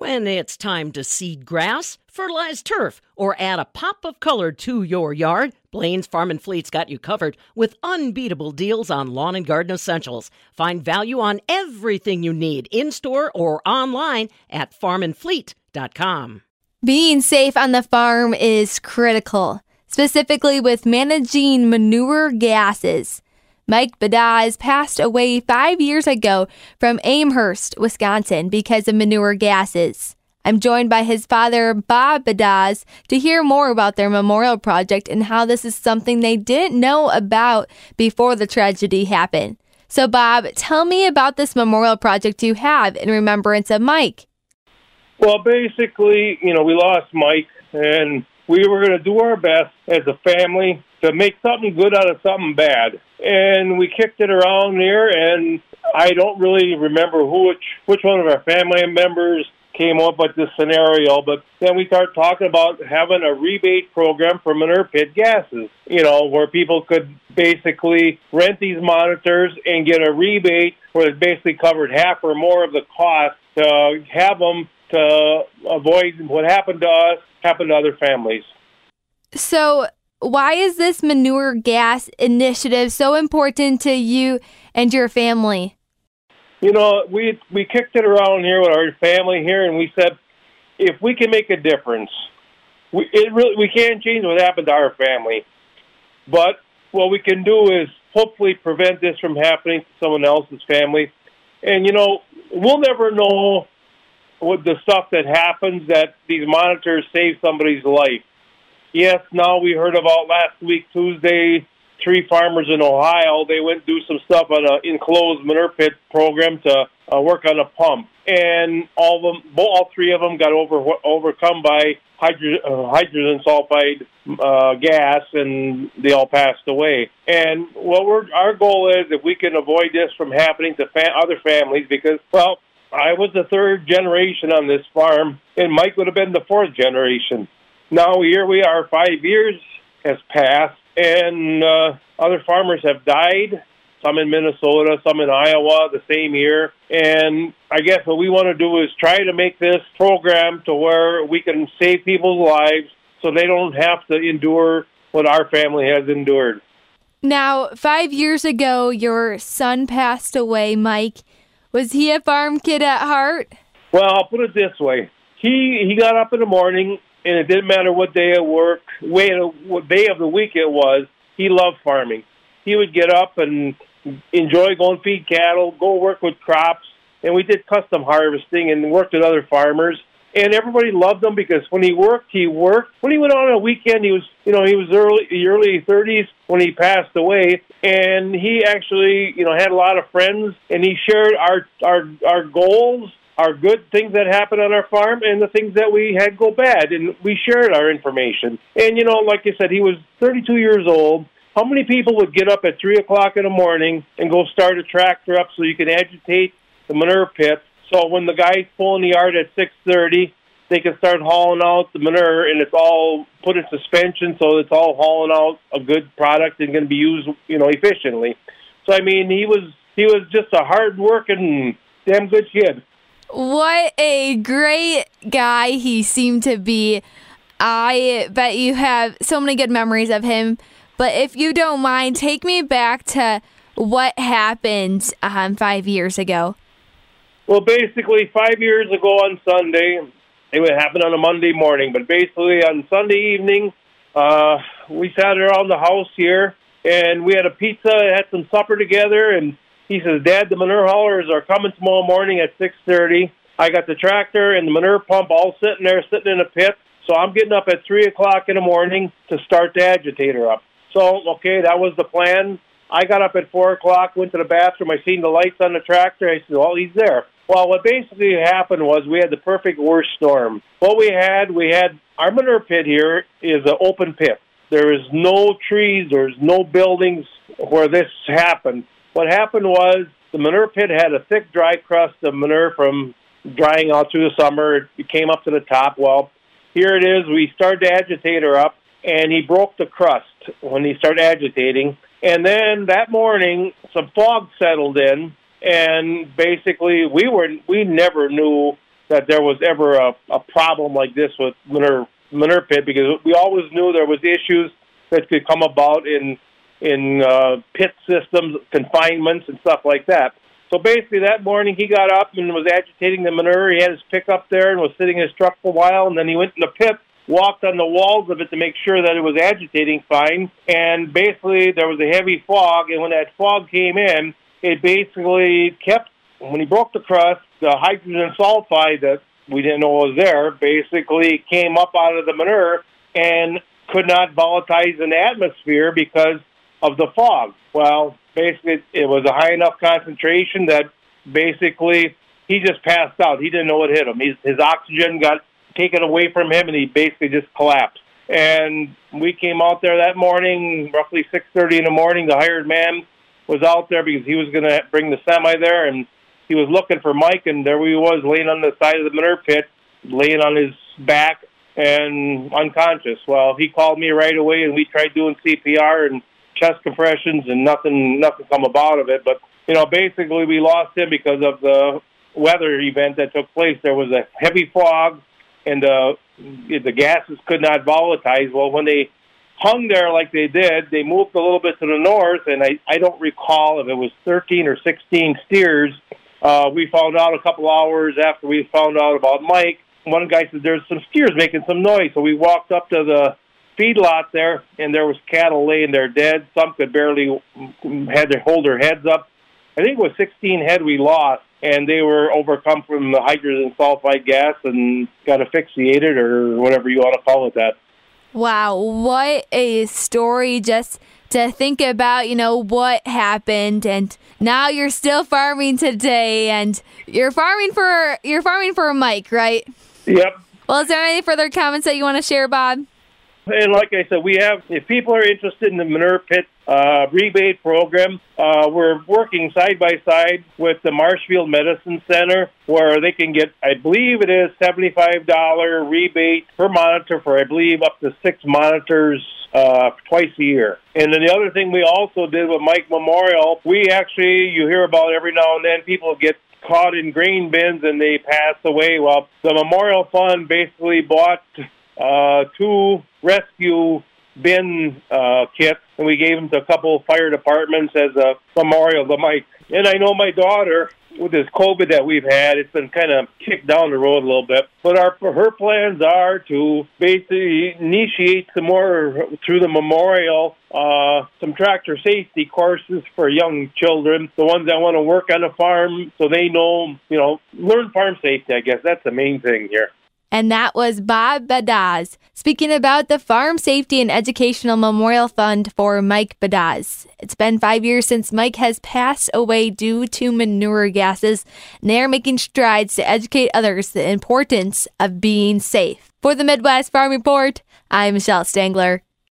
When it's time to seed grass, fertilize turf, or add a pop of color to your yard, Blain's Farm and Fleet's got you covered with unbeatable deals on lawn and garden essentials. Find value on everything you need in store or online at farmandfleet.com. Being safe on the farm is critical, specifically with managing manure gases. Mike Badaz passed away five years ago from Amherst, Wisconsin, because of manure gases. I'm joined by his father, Bob Badaz, to hear more about their memorial project and how this is something they didn't know about before the tragedy happened. So, Bob, tell me about this memorial project you have in remembrance of Mike. Well, basically, you know, we lost Mike, and we were going to do our best as a family to make something good out of something bad. And we kicked it around here, and I don't really remember who which which one of our family members came up with this scenario, but then we started talking about having a rebate program for manure pit gases, you know, where people could basically rent these monitors and get a rebate where it basically covered half or more of the cost to have them to avoid what happened to us happen to other families. So, why is this manure gas initiative so important to you and your family? You know, we we kicked it around here with our family here, and we said, if we can make a difference, we it really we can't change what happened to our family, but what we can do is hopefully prevent this from happening to someone else's family. And you know, we'll never know what the stuff that happens that these monitors save somebody's life. Yes, now we heard about last week, Tuesday, three farmers in Ohio. They went do some stuff on an enclosed manure pit program to uh, work on a pump, and all of them, all three of them, got over overcome by hydro, uh, hydrogen sulfide uh, gas, and they all passed away. And what we're our goal is, if we can avoid this from happening to fa- other families, because well, I was the third generation on this farm, and Mike would have been the fourth generation. Now here we are, five years has passed, and uh, other farmers have died. Some in Minnesota, some in Iowa, the same year. And I guess what we want to do is try to make this program to where we can save people's lives so they don't have to endure what our family has endured. Now, five years ago, your son passed away, Mike. Was he a farm kid at heart? Well, I'll put it this way. He he got up in the morning and it didn't matter what day of work, way what day of the week it was. He loved farming. He would get up and enjoy going feed cattle, go work with crops, and we did custom harvesting and worked with other farmers. And everybody loved him because when he worked, he worked. When he went on a weekend, he was, you know, he was early, early 30s when he passed away, and he actually, you know, had a lot of friends, and he shared our our our goals our good things that happen on our farm and the things that we had go bad. And we shared our information. And, you know, like I said, he was 32 years old. How many people would get up at 3 o'clock in the morning and go start a tractor up so you can agitate the manure pit? So when the guy's pulling the yard at 6.30, they can start hauling out the manure and it's all put in suspension so it's all hauling out a good product and going to be used, you know, efficiently. So, I mean, he was he was just a hard working, damn good kid. What a great guy he seemed to be. I bet you have so many good memories of him. But if you don't mind, take me back to what happened um, five years ago. Well, basically, five years ago on Sunday, it would happen on a Monday morning. But basically, on Sunday evening, uh, we sat around the house here and we had a pizza, had some supper together, and he says, Dad, the manure haulers are coming tomorrow morning at 6.30. I got the tractor and the manure pump all sitting there, sitting in a pit. So I'm getting up at 3 o'clock in the morning to start the agitator up. So, okay, that was the plan. I got up at 4 o'clock, went to the bathroom. I seen the lights on the tractor. I said, well, he's there. Well, what basically happened was we had the perfect worst storm. What we had, we had our manure pit here is an open pit. There is no trees, there's no buildings where this happened. What happened was the manure pit had a thick, dry crust of manure from drying out through the summer. It came up to the top. Well, here it is. We started the agitator up, and he broke the crust when he started agitating. And then that morning, some fog settled in, and basically we were we never knew that there was ever a, a problem like this with manure manure pit because we always knew there was issues that could come about in in uh, pit systems, confinements, and stuff like that. So basically, that morning he got up and was agitating the manure. He had his pick up there and was sitting in his truck for a while, and then he went in the pit, walked on the walls of it to make sure that it was agitating fine. And basically, there was a heavy fog, and when that fog came in, it basically kept. When he broke the crust, the hydrogen sulfide that we didn't know was there basically came up out of the manure and could not volatilize in the atmosphere because of the fog. Well, basically, it was a high enough concentration that basically he just passed out. He didn't know what hit him. His, his oxygen got taken away from him, and he basically just collapsed. And we came out there that morning, roughly 6:30 in the morning. The hired man was out there because he was going to bring the semi there, and he was looking for Mike, and there he was, laying on the side of the manure pit, laying on his back and unconscious. Well, he called me right away, and we tried doing CPR and chest compressions, and nothing, nothing come about of it. But you know, basically, we lost him because of the weather event that took place. There was a heavy fog, and uh, the gases could not volatilize. Well, when they hung there like they did, they moved a little bit to the north, and I, I don't recall if it was 13 or 16 steers. Uh, we found out a couple hours after we found out about Mike. One guy said there's some steers making some noise, so we walked up to the feedlot there, and there was cattle laying there dead. Some could barely had to hold their heads up. I think it was 16 head we lost, and they were overcome from the hydrogen sulfide gas and got asphyxiated or whatever you want to call it. That. Wow, what a story! Just to think about, you know, what happened, and now you're still farming today, and you're farming for you're farming for Mike, right? Yep. Well, is there any further comments that you want to share, Bob? And like I said, we have, if people are interested in the manure pit uh, rebate program, uh, we're working side by side with the Marshfield Medicine Center where they can get, I believe it is $75 rebate per monitor for, I believe, up to six monitors uh, twice a year. And then the other thing we also did with Mike Memorial, we actually, you hear about every now and then people get caught in grain bins and they pass away. Well, the Memorial Fund basically bought uh, two rescue bin uh, kits, and we gave them to a couple of fire departments as a memorial to Mike. And I know my daughter, with this COVID that we've had, it's been kind of kicked down the road a little bit. But our her plans are to basically initiate some more through the memorial, uh, some tractor safety courses for young children, the ones that want to work on a farm, so they know, you know, learn farm safety. I guess that's the main thing here. And that was Bob Badaz speaking about the Farm Safety and Educational Memorial Fund for Mike Badaz. It's been five years since Mike has passed away due to manure gases, and they are making strides to educate others the importance of being safe. For the Midwest Farm Report, I'm Michelle Stangler.